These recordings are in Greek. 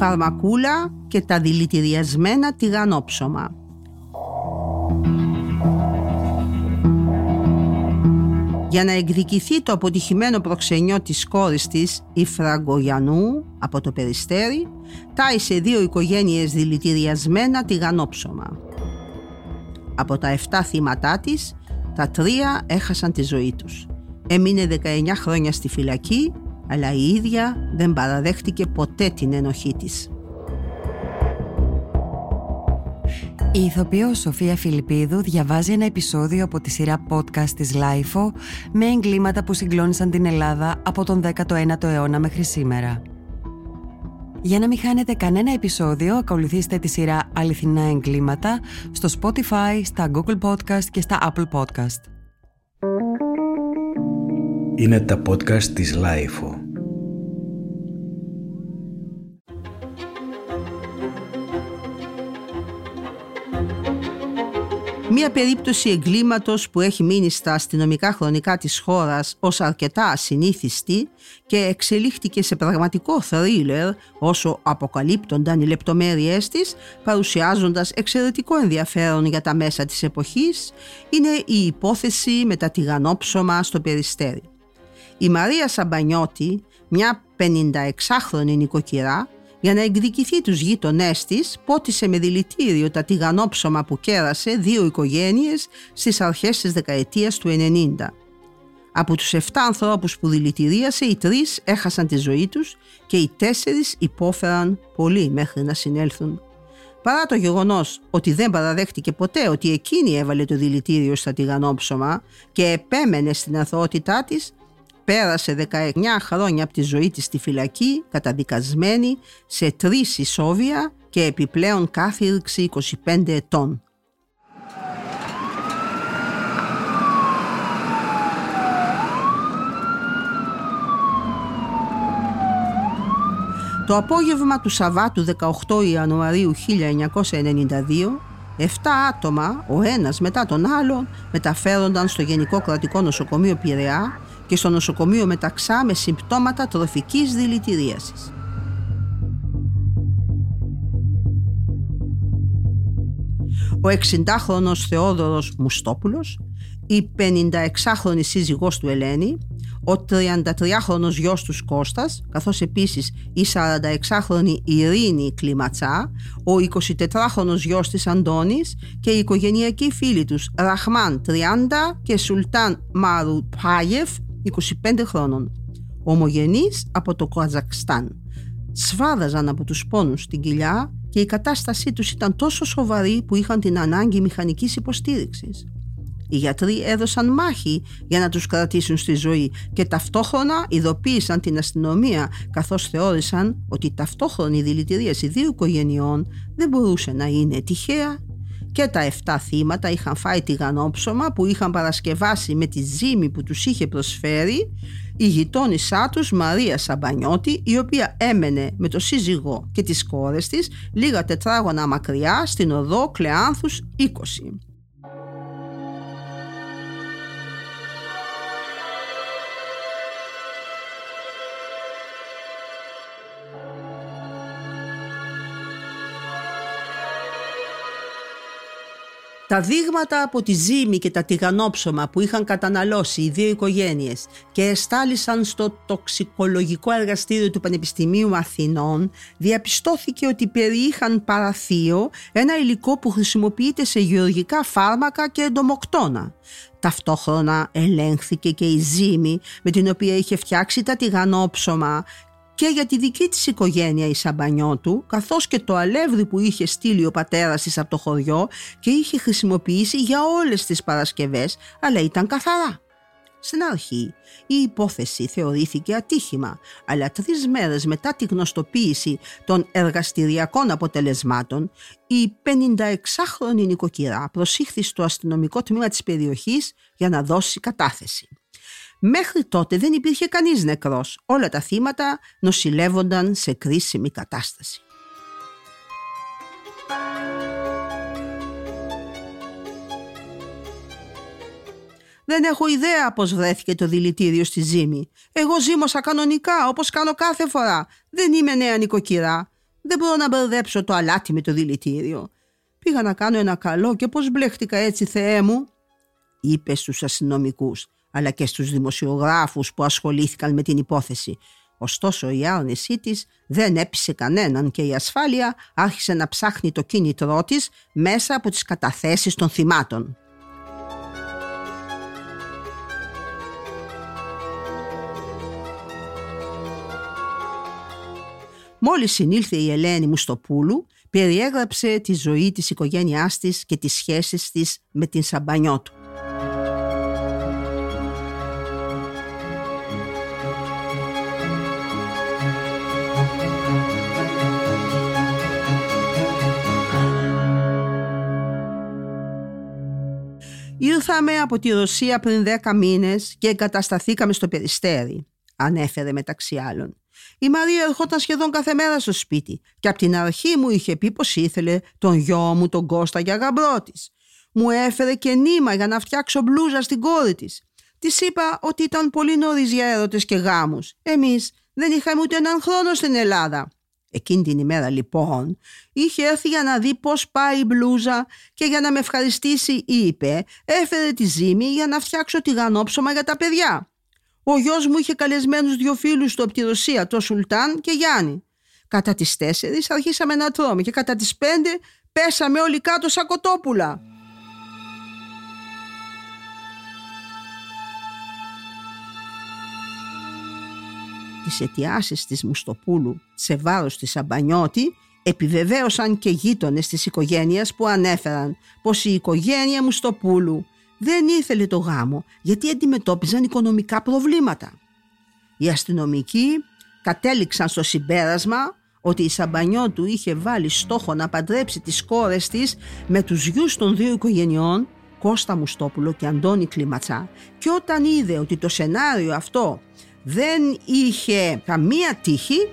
φαρμακούλα και τα δηλητηριασμένα τηγανόψωμα. για να εκδικηθεί το αποτυχημένο προξενιό της κόρης της, η Φραγκογιανού, από το Περιστέρι, τάισε δύο οικογένειες δηλητηριασμένα τηγανόψωμα. Από τα 7 θύματά της, τα τρία έχασαν τη ζωή τους. Έμεινε 19 χρόνια στη φυλακή, αλλά η ίδια δεν παραδέχτηκε ποτέ την ενοχή της. Η ηθοποιός Σοφία Φιλιππίδου διαβάζει ένα επεισόδιο από τη σειρά podcast της Lifeo με εγκλήματα που συγκλώνησαν την Ελλάδα από τον 19ο αιώνα μέχρι σήμερα. Για να μην χάνετε κανένα επεισόδιο, ακολουθήστε τη σειρά Αληθινά Εγκλήματα στο Spotify, στα Google Podcast και στα Apple Podcast. Είναι τα podcast της Lifeo. Μία περίπτωση εγκλήματος που έχει μείνει στα αστυνομικά χρονικά της χώρας ως αρκετά ασυνήθιστη και εξελίχθηκε σε πραγματικό θρίλερ όσο αποκαλύπτονταν οι λεπτομέρειές της παρουσιάζοντας εξαιρετικό ενδιαφέρον για τα μέσα της εποχής είναι η υπόθεση με τα τηγανόψωμα στο Περιστέρι. Η Μαρία Σαμπανιώτη, μια 56χρονη νοικοκυρά, για να εκδικηθεί τους γείτονές της, πότισε με δηλητήριο τα τηγανόψωμα που κέρασε δύο οικογένειες στις αρχές της δεκαετίας του 90. Από τους 7 ανθρώπους που δηλητηρίασε, οι τρεις έχασαν τη ζωή τους και οι τέσσερις υπόφεραν πολύ μέχρι να συνέλθουν. Παρά το γεγονός ότι δεν παραδέχτηκε ποτέ ότι εκείνη έβαλε το δηλητήριο στα τηγανόψωμα και επέμενε στην αθωότητά της, πέρασε 19 χρόνια από τη ζωή της στη φυλακή καταδικασμένη σε τρεις ισόβια και επιπλέον κάθυρξη 25 ετών. Το απόγευμα του Σαββάτου 18 Ιανουαρίου 1992 Εφτά άτομα, ο ένας μετά τον άλλον, μεταφέρονταν στο Γενικό Κρατικό Νοσοκομείο Πειραιά και στο νοσοκομείο Μεταξά με συμπτώματα τροφικής δηλητηρίασης. Ο 60χρονος Θεόδωρος Μουστόπουλος, η 56χρονη σύζυγός του Ελένη, ο 33χρονος γιος τους Κώστας, καθώς επίσης η 46χρονη Ειρήνη Κλιματσά, ο 24χρονος γιος της Αντώνης και οι οικογενειακοί φίλοι τους Ραχμάν 30 και Σουλτάν Μάρου Πάγεφ 25 χρόνων. Ομογενείς από το Καζακστάν. Σβάδαζαν από τους πόνους στην κοιλιά και η κατάστασή τους ήταν τόσο σοβαρή που είχαν την ανάγκη μηχανικής υποστήριξης. Οι γιατροί έδωσαν μάχη για να τους κρατήσουν στη ζωή και ταυτόχρονα ειδοποίησαν την αστυνομία καθώς θεώρησαν ότι η ταυτόχρονη δηλητηρίαση δύο οικογενειών δεν μπορούσε να είναι τυχαία και τα 7 θύματα είχαν φάει τηγανόψωμα που είχαν παρασκευάσει με τη ζύμη που τους είχε προσφέρει η γειτόνισά τους Μαρία Σαμπανιώτη η οποία έμενε με το σύζυγό και τις κόρες της λίγα τετράγωνα μακριά στην οδό Κλεάνθους 20. Τα δείγματα από τη ζύμη και τα τηγανόψωμα που είχαν καταναλώσει οι δύο οικογένειες και εστάλησαν στο τοξικολογικό εργαστήριο του Πανεπιστημίου Αθηνών διαπιστώθηκε ότι περιείχαν παραθείο ένα υλικό που χρησιμοποιείται σε γεωργικά φάρμακα και εντομοκτώνα. Ταυτόχρονα ελέγχθηκε και η ζύμη με την οποία είχε φτιάξει τα τηγανόψωμα και για τη δική της οικογένεια η Σαμπανιώτου, καθώς και το αλεύρι που είχε στείλει ο πατέρας της από το χωριό και είχε χρησιμοποιήσει για όλες τις Παρασκευές, αλλά ήταν καθαρά. Στην αρχή η υπόθεση θεωρήθηκε ατύχημα, αλλά τρεις μέρες μετά τη γνωστοποίηση των εργαστηριακών αποτελεσμάτων, η 56χρονη νοικοκυρά προσήχθη στο αστυνομικό τμήμα της περιοχής για να δώσει κατάθεση. Μέχρι τότε δεν υπήρχε κανείς νεκρός. Όλα τα θύματα νοσηλεύονταν σε κρίσιμη κατάσταση. Δεν έχω ιδέα πώς βρέθηκε το δηλητήριο στη ζύμη. Εγώ ζήμωσα κανονικά όπως κάνω κάθε φορά. Δεν είμαι νέα νοικοκυρά. Δεν μπορώ να μπερδέψω το αλάτι με το δηλητήριο. Πήγα να κάνω ένα καλό και πώς μπλέχτηκα έτσι Θεέ μου» είπε στους αστυνομικούς, αλλά και στους δημοσιογράφους που ασχολήθηκαν με την υπόθεση. Ωστόσο η άρνησή της δεν έπεισε κανέναν και η ασφάλεια άρχισε να ψάχνει το κίνητρό της μέσα από τις καταθέσεις των θυμάτων. Μόλις συνήλθε η Ελένη Μουστοπούλου, περιέγραψε τη ζωή της οικογένειάς της και τις σχέσεις της με την Σαμπανιώτου. Ήρθαμε από τη Ρωσία πριν δέκα μήνες και εγκατασταθήκαμε στο Περιστέρι, ανέφερε μεταξύ άλλων. Η Μαρία ερχόταν σχεδόν κάθε μέρα στο σπίτι και από την αρχή μου είχε πει πως ήθελε τον γιο μου τον Κώστα για γαμπρό της. Μου έφερε και νήμα για να φτιάξω μπλούζα στην κόρη της. Της είπα ότι ήταν πολύ νωρίς για έρωτες και γάμους. Εμείς δεν είχαμε ούτε έναν χρόνο στην Ελλάδα. Εκείνη την ημέρα λοιπόν είχε έρθει για να δει πώς πάει η μπλούζα και για να με ευχαριστήσει είπε έφερε τη ζύμη για να φτιάξω τηγανόψωμα για τα παιδιά. Ο γιος μου είχε καλεσμένους δύο φίλους του από τη Ρωσία, το Σουλτάν και Γιάννη. Κατά τις τέσσερις αρχίσαμε να τρώμε και κατά τις πέντε πέσαμε όλοι κάτω σαν κοτόπουλα. Τις αιτιάσεις της Μουστοπούλου σε βάρος της Αμπανιώτη επιβεβαίωσαν και γείτονες της οικογένειας που ανέφεραν πως η οικογένεια Μουστοπούλου δεν ήθελε το γάμο γιατί αντιμετώπιζαν οικονομικά προβλήματα. Οι αστυνομικοί κατέληξαν στο συμπέρασμα ότι η Σαμπανιώτου είχε βάλει στόχο να παντρέψει τις κόρες της με τους γιους των δύο οικογενειών Κώστα Μουστόπουλο και Αντώνη Κλιματσά και όταν είδε ότι το σενάριο αυτό δεν είχε καμία τύχη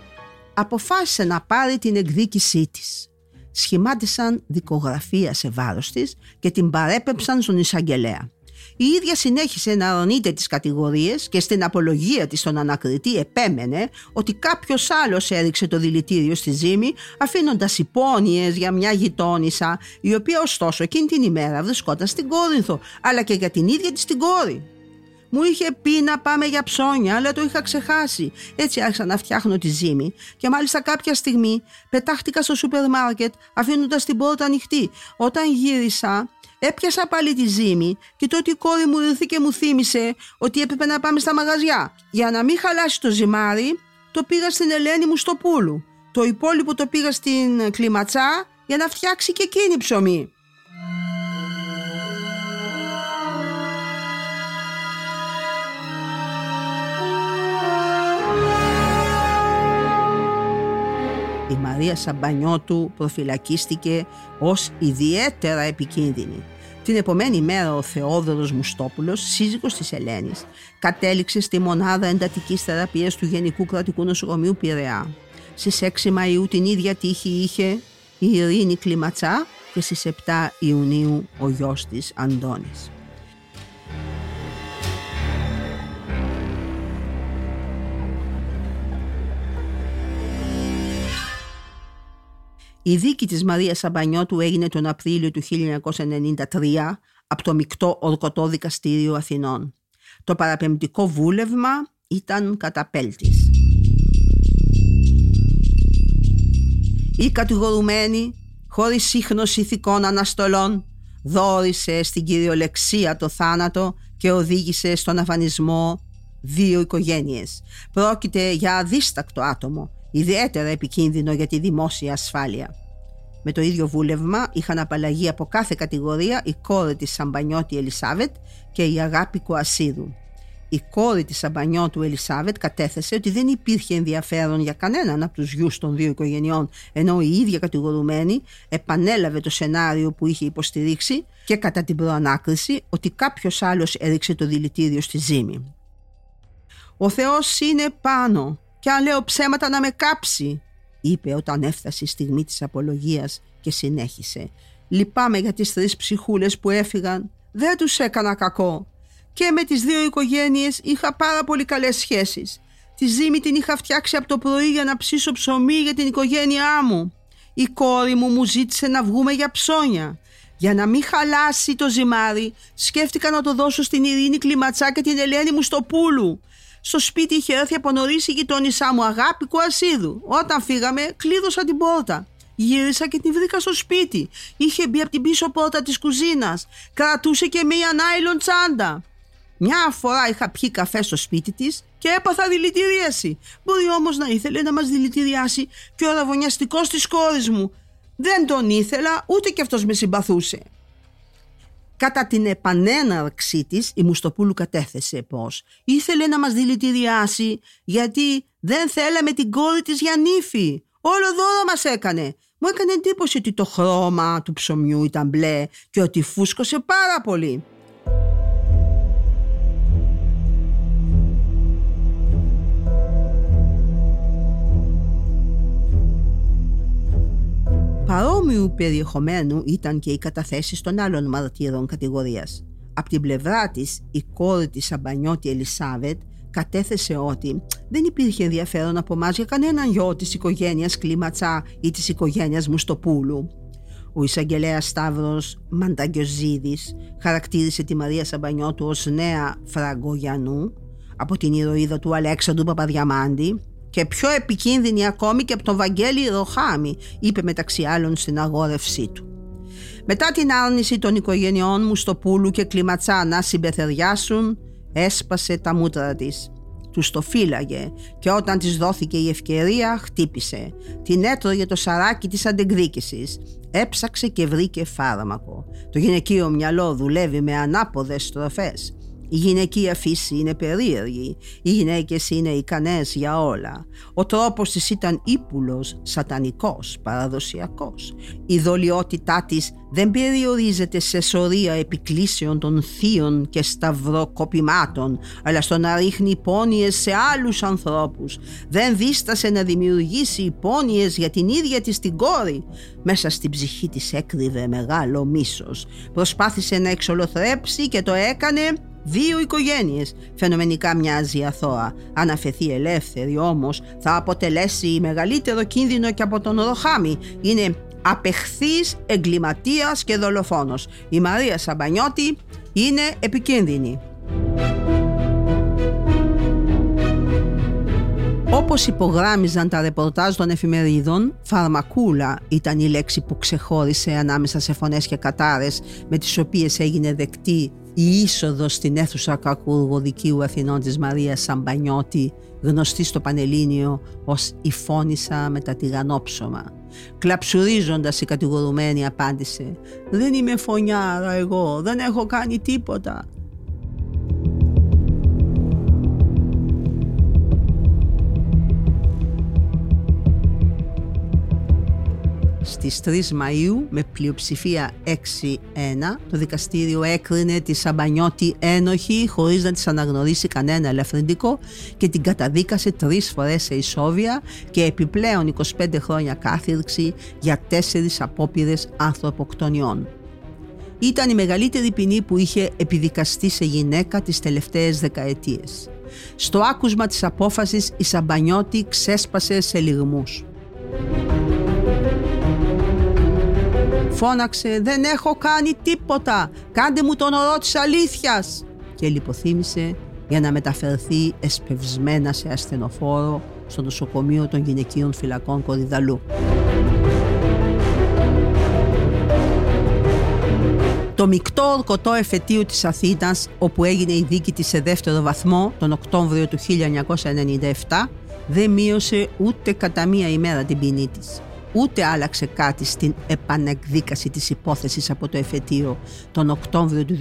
αποφάσισε να πάρει την εκδίκησή της σχημάτισαν δικογραφία σε βάρος της και την παρέπεψαν στον εισαγγελέα. Η ίδια συνέχισε να αρνείται τις κατηγορίες και στην απολογία της στον ανακριτή επέμενε ότι κάποιος άλλος έριξε το δηλητήριο στη ζήμη αφήνοντας υπόνοιες για μια γειτόνισσα η οποία ωστόσο εκείνη την ημέρα βρισκόταν στην Κόρινθο αλλά και για την ίδια της την κόρη. Μου είχε πει να πάμε για ψώνια, αλλά το είχα ξεχάσει. Έτσι άρχισα να φτιάχνω τη ζύμη και μάλιστα κάποια στιγμή πετάχτηκα στο σούπερ μάρκετ αφήνοντας την πόρτα ανοιχτή. Όταν γύρισα, έπιασα πάλι τη ζύμη και τότε η κόρη μου ήρθε και μου θύμισε ότι έπρεπε να πάμε στα μαγαζιά. Για να μην χαλάσει το ζυμάρι, το πήγα στην Ελένη μου στο πούλου. Το υπόλοιπο το πήγα στην κλιματσά για να φτιάξει και εκείνη ψωμί. Η Μαρία Σαμπανιώτου προφυλακίστηκε ως ιδιαίτερα επικίνδυνη. Την επομένη μέρα ο Θεόδωρος Μουστόπουλος, σύζυγος της Ελένης, κατέληξε στη μονάδα εντατικής θεραπείας του Γενικού Κρατικού Νοσοκομείου Πειραιά. Στις 6 Μαΐου την ίδια τύχη είχε η Ειρήνη Κλιματσά και στις 7 Ιουνίου ο γιος της Αντώνης. Η δίκη της Μαρίας Σαμπανιώτου έγινε τον Απρίλιο του 1993 από το Μικτό Ορκωτό Δικαστήριο Αθηνών. Το παραπεμπτικό βούλευμα ήταν καταπέλτης. Η κατηγορουμένη, χωρίς σύχνος ηθικών αναστολών, δόρισε στην κυριολεξία το θάνατο και οδήγησε στον αφανισμό δύο οικογένειες. Πρόκειται για αδίστακτο άτομο ιδιαίτερα επικίνδυνο για τη δημόσια ασφάλεια. Με το ίδιο βούλευμα είχαν απαλλαγεί από κάθε κατηγορία η κόρη της Σαμπανιώτη Ελισάβετ και η αγάπη Κουασίδου. Η κόρη της Σαμπανιώτου Ελισάβετ κατέθεσε ότι δεν υπήρχε ενδιαφέρον για κανέναν από τους γιους των δύο οικογενειών ενώ η ίδια κατηγορουμένη επανέλαβε το σενάριο που είχε υποστηρίξει και κατά την προανάκριση ότι κάποιος άλλος έριξε το δηλητήριο στη ζήμη. «Ο Θεός είναι πάνω», και αν λέω ψέματα να με κάψει, είπε όταν έφτασε η στιγμή της απολογίας και συνέχισε. Λυπάμαι για τις τρεις ψυχούλες που έφυγαν. Δεν τους έκανα κακό. Και με τις δύο οικογένειες είχα πάρα πολύ καλές σχέσεις. Τη ζύμη την είχα φτιάξει από το πρωί για να ψήσω ψωμί για την οικογένειά μου. Η κόρη μου μου ζήτησε να βγούμε για ψώνια. Για να μην χαλάσει το ζυμάρι, σκέφτηκα να το δώσω στην Ειρήνη Κλιματσά και την Ελένη μου στο πούλου. Στο σπίτι είχε έρθει από νωρίς η γειτόνισά μου, αγάπη Κουασίδου. Όταν φύγαμε, κλείδωσα την πόρτα. Γύρισα και την βρήκα στο σπίτι. Είχε μπει από την πίσω πόρτα της κουζίνας. Κρατούσε και μία νάιλον τσάντα. Μια φορά είχα πιει καφέ στο σπίτι της και έπαθα δηλητηρίαση. Μπορεί όμως να ήθελε να μας δηλητηριάσει και ο αραβωνιαστικό της κόρης μου. Δεν τον ήθελα, ούτε κι αυτός με συμπαθούσε. Κατά την επανέναρξή της, η Μουστοπούλου κατέθεσε πως ήθελε να μας δηλητηριάσει γιατί δεν θέλαμε την κόρη της για νύφη. Όλο δώρο μας έκανε. Μου έκανε εντύπωση ότι το χρώμα του ψωμιού ήταν μπλε και ότι φούσκωσε πάρα πολύ. Παρόμοιου περιεχομένου ήταν και οι καταθέσεις των άλλων μαρτύρων κατηγορίας. Από την πλευρά της, η κόρη της Σαμπανιώτη Ελισάβετ κατέθεσε ότι δεν υπήρχε ενδιαφέρον από εμάς για κανέναν γιο της οικογένειας Κλίματσα ή της οικογένειας Μουστοπούλου. Ο εισαγγελέας Σταύρος Μανταγκιοζίδης χαρακτήρισε τη Μαρία Σαμπανιώτου ως νέα Φραγκογιανού από την ηρωίδα του Αλέξανδρου Παπαδιαμάντη και πιο επικίνδυνη ακόμη και από τον Βαγγέλη Ροχάμι, είπε μεταξύ άλλων στην αγόρευσή του. Μετά την άρνηση των οικογενειών μου στο Πούλου και Κλιματσά να συμπεθεριάσουν, έσπασε τα μούτρα της. Τους το φύλαγε και όταν της δόθηκε η ευκαιρία χτύπησε. Την έτρωγε το σαράκι της αντεκδίκησης. Έψαξε και βρήκε φάρμακο. Το γυναικείο μυαλό δουλεύει με ανάποδες στροφές. Η γυναικεία φύση είναι περίεργη. Οι γυναίκες είναι ικανές για όλα. Ο τρόπος της ήταν ύπουλος, σατανικός, παραδοσιακός. Η δολιότητά της δεν περιορίζεται σε σωρία επικλήσεων των θείων και σταυροκοπημάτων, αλλά στο να ρίχνει υπόνοιες σε άλλους ανθρώπους. Δεν δίστασε να δημιουργήσει υπόνοιες για την ίδια της την κόρη. Μέσα στην ψυχή της έκρυβε μεγάλο μίσος. Προσπάθησε να εξολοθρέψει και το έκανε δύο οικογένειες. Φαινομενικά μοιάζει αθώα. Αν αφαιθεί ελεύθερη όμως θα αποτελέσει μεγαλύτερο κίνδυνο και από τον Ροχάμι. Είναι απεχθής εγκληματίας και δολοφόνος. Η Μαρία Σαμπανιώτη είναι επικίνδυνη. Όπως υπογράμμιζαν τα ρεπορτάζ των εφημερίδων, φαρμακούλα ήταν η λέξη που ξεχώρισε ανάμεσα σε φωνές και κατάρες με τις οποίες έγινε δεκτή η είσοδο στην αίθουσα κακουργοδικίου Αθηνών της Μαρίας Σαμπανιώτη, γνωστή στο Πανελλήνιο ως η φώνησα με τα τηγανόψωμα. Κλαψουρίζοντας η κατηγορουμένη απάντησε «Δεν είμαι φωνιάρα εγώ, δεν έχω κάνει τίποτα». Στις 3 Μαΐου με πλειοψηφία 6-1 το δικαστήριο έκρινε τη Σαμπανιώτη ένοχη χωρίς να της αναγνωρίσει κανένα ελαφρυντικό και την καταδίκασε τρεις φορές σε ισόβια και επιπλέον 25 χρόνια κάθυρξη για τέσσερις απόπειρες ανθρωποκτονιών. Ήταν η μεγαλύτερη ποινή που είχε επιδικαστεί σε γυναίκα τις τελευταίες δεκαετίες. Στο άκουσμα της απόφασης η Σαμπανιώτη ξέσπασε σε λιγμούς. Φώναξε «Δεν έχω κάνει τίποτα! Κάντε μου τον ορό της αλήθειας!» και λιποθύμησε για να μεταφερθεί εσπευσμένα σε ασθενοφόρο στο νοσοκομείο των γυναικείων φυλακών Κορυδαλού. Το μεικτό ορκωτό εφετείο της Αθήνας, όπου έγινε η δίκη της σε δεύτερο βαθμό τον Οκτώβριο του 1997, δεν μείωσε ούτε κατά μία ημέρα την ποινή της ούτε άλλαξε κάτι στην επανεκδίκαση της υπόθεσης από το εφετείο τον Οκτώβριο του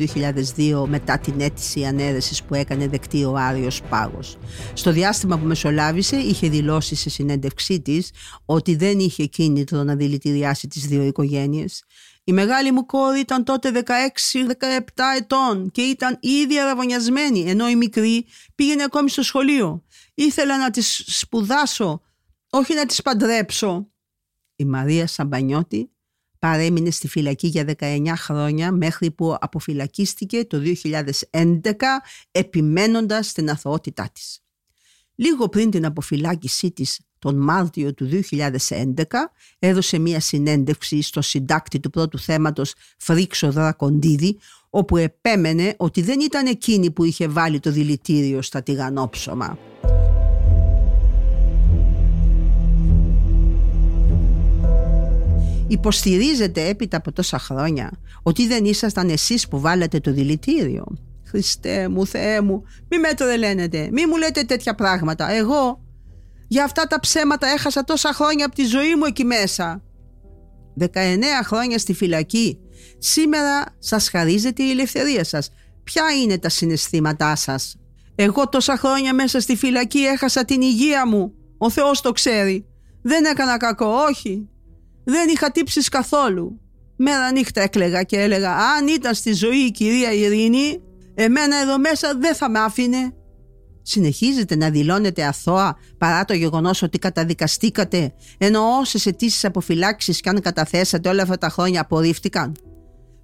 2002 μετά την αίτηση ανέρεσης που έκανε δεκτή ο Άριος Πάγος. Στο διάστημα που μεσολάβησε είχε δηλώσει σε συνέντευξή της ότι δεν είχε κίνητρο να δηλητηριάσει τις δύο οικογένειες. Η μεγάλη μου κόρη ήταν τότε 16-17 ετών και ήταν ήδη αραβωνιασμένη ενώ η μικρή πήγαινε ακόμη στο σχολείο. Ήθελα να τις σπουδάσω, όχι να τις παντρέψω. Η Μαρία Σαμπανιώτη παρέμεινε στη φυλακή για 19 χρόνια μέχρι που αποφυλακίστηκε το 2011 επιμένοντας στην αθωότητά της. λίγο πριν την αποφυλάκησή της τον Μάρτιο του 2011 έδωσε μία συνέντευξη στο συντάκτη του πρώτου θέματος Φρίξο Δρακοντίδη όπου επέμενε ότι δεν ήταν εκείνη που είχε βάλει το δηλητήριο στα τηγανόψωμα. Υποστηρίζετε έπειτα από τόσα χρόνια ότι δεν ήσασταν εσείς που βάλατε το δηλητήριο; Χριστέ μου, Θεέ μου, μη με τρελαίνετε, μη μου λέτε τέτοια πράγματα. Εγώ για αυτά τα ψέματα έχασα τόσα χρόνια από τη ζωή μου εκεί μέσα. 19 χρόνια στη φυλακή. Σήμερα σας χαρίζεται η ελευθερία σας. Ποια είναι τα συναισθήματά σας; Εγώ τόσα χρόνια μέσα στη φυλακή έχασα την υγεία μου. Ο Θεός το ξέρει. Δεν έκανα κακό, όχι. Δεν είχα τύψεις καθόλου. Μέρα νύχτα έκλεγα και έλεγα αν ήταν στη ζωή η κυρία Ειρήνη, εμένα εδώ μέσα δεν θα με άφηνε. Συνεχίζετε να δηλώνετε αθώα παρά το γεγονός ότι καταδικαστήκατε, ενώ όσες αιτήσεις αποφυλάξεις και αν καταθέσατε όλα αυτά τα χρόνια απορρίφθηκαν.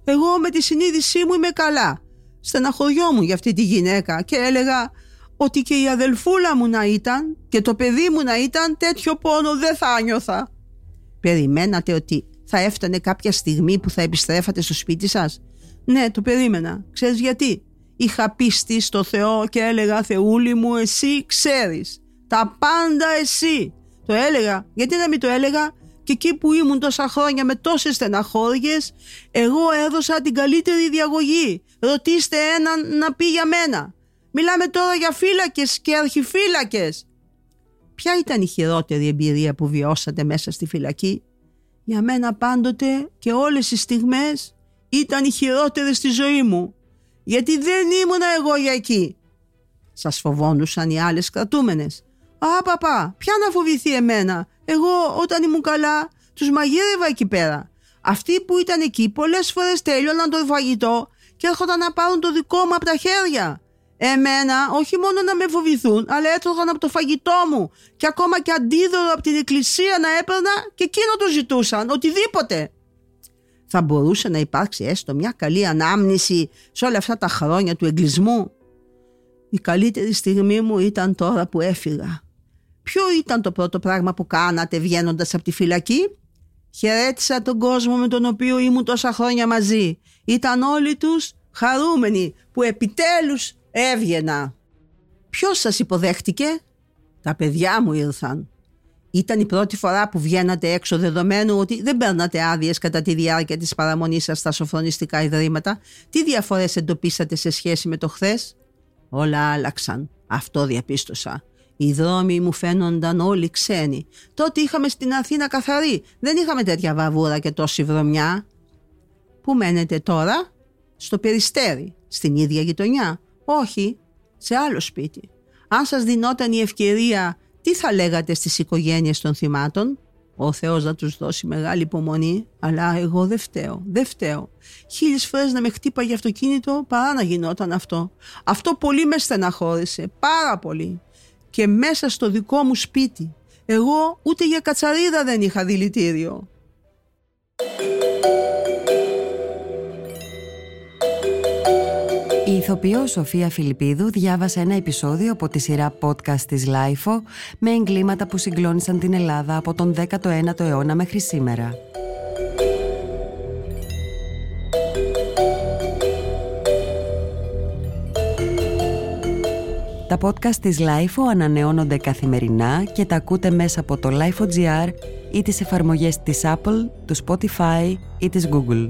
Εγώ με τη συνείδησή μου είμαι καλά. Στεναχωριόμουν για αυτή τη γυναίκα και έλεγα ότι και η αδελφούλα μου να ήταν και το παιδί μου να ήταν τέτοιο πόνο δεν θα άνιωθα. Περιμένατε ότι θα έφτανε κάποια στιγμή που θα επιστρέφατε στο σπίτι σας; Ναι, το περίμενα. Ξέρεις γιατί; Είχα πίστη στο Θεό και έλεγα Θεούλη μου εσύ ξέρεις. Τα πάντα εσύ το έλεγα. Γιατί να μην το έλεγα; Και εκεί που ήμουν τόσα χρόνια με τόσες στεναχώριες εγώ έδωσα την καλύτερη διαγωγή. Ρωτήστε έναν να πει για μένα. Μιλάμε τώρα για φύλακες και αρχιφύλακες Ποια ήταν η χειρότερη εμπειρία που βιώσατε μέσα στη φυλακή; Για μένα πάντοτε και όλες οι στιγμές ήταν οι χειρότερες στη ζωή μου γιατί δεν ήμουνα εγώ για εκεί. Σας φοβόντουσαν οι άλλες κρατούμενες. Α, παπά, ποια να φοβηθεί εμένα; Εγώ όταν ήμουν καλά τους μαγείρευα εκεί πέρα. Αυτοί που ήταν εκεί πολλές φορές τέλειωναν το φαγητό και έρχονταν να πάρουν το δικό μου από τα χέρια. Εμένα όχι μόνο να με φοβηθούν, αλλά έτρωγαν από το φαγητό μου και ακόμα και αντίδωρο από την εκκλησία να έπαιρνα και εκείνο το ζητούσαν, οτιδήποτε θα μπορούσε να υπάρξει έστω μια καλή ανάμνηση σε όλα αυτά τα χρόνια του εγκλισμού. Η καλύτερη στιγμή μου ήταν τώρα που έφυγα. Ποιο ήταν το πρώτο πράγμα που κάνατε βγαίνοντας από τη φυλακή; Χαιρέτησα τον κόσμο με τον οποίο ήμουν τόσα χρόνια μαζί. Ήταν όλοι τους χαρούμενοι που επιτέλους έβγαινα. Ποιος σας υποδέχτηκε; Τα παιδιά μου ήρθαν. Ήταν η πρώτη φορά που βγαίνατε έξω δεδομένου ότι δεν παίρνατε άδειες κατά τη διάρκεια της παραμονής σας στα σοφρονιστικά ιδρύματα. Τι διαφορές εντοπίσατε σε σχέση με το χθες; Όλα άλλαξαν. Αυτό διαπίστωσα. Οι δρόμοι μου φαίνονταν όλοι ξένοι. Τότε είχαμε στην Αθήνα καθαρή. Δεν είχαμε τέτοια βαβούρα και τόση βρωμιά. Πού μένετε τώρα; Στο Περιστέρι. Στην ίδια γειτονιά. Όχι. Σε άλλο σπίτι. Αν σας δινόταν η ευκαιρία τι θα λέγατε στις οικογένειες των θυμάτων; Ο Θεός να τους δώσει μεγάλη υπομονή, αλλά εγώ δεν φταίω, δεν φταίω. Χίλιες φορές να με χτύπαγε αυτοκίνητο παρά να γινόταν αυτό. Αυτό πολύ με στεναχώρησε, πάρα πολύ. Και μέσα στο δικό μου σπίτι. Εγώ ούτε για κατσαρίδα δεν είχα δηλητήριο. Ηθοποιός Σοφία Φιλιππίδου διάβασε ένα επεισόδιο από τη σειρά podcast της Lifeo με εγκλήματα που συγκλώνησαν την Ελλάδα από τον 19ο αιώνα μέχρι σήμερα. Τα podcast της Lifeo ανανεώνονται καθημερινά και τα ακούτε μέσα από το Lifeo.gr ή τις εφαρμογές της Apple, του Spotify ή της Google.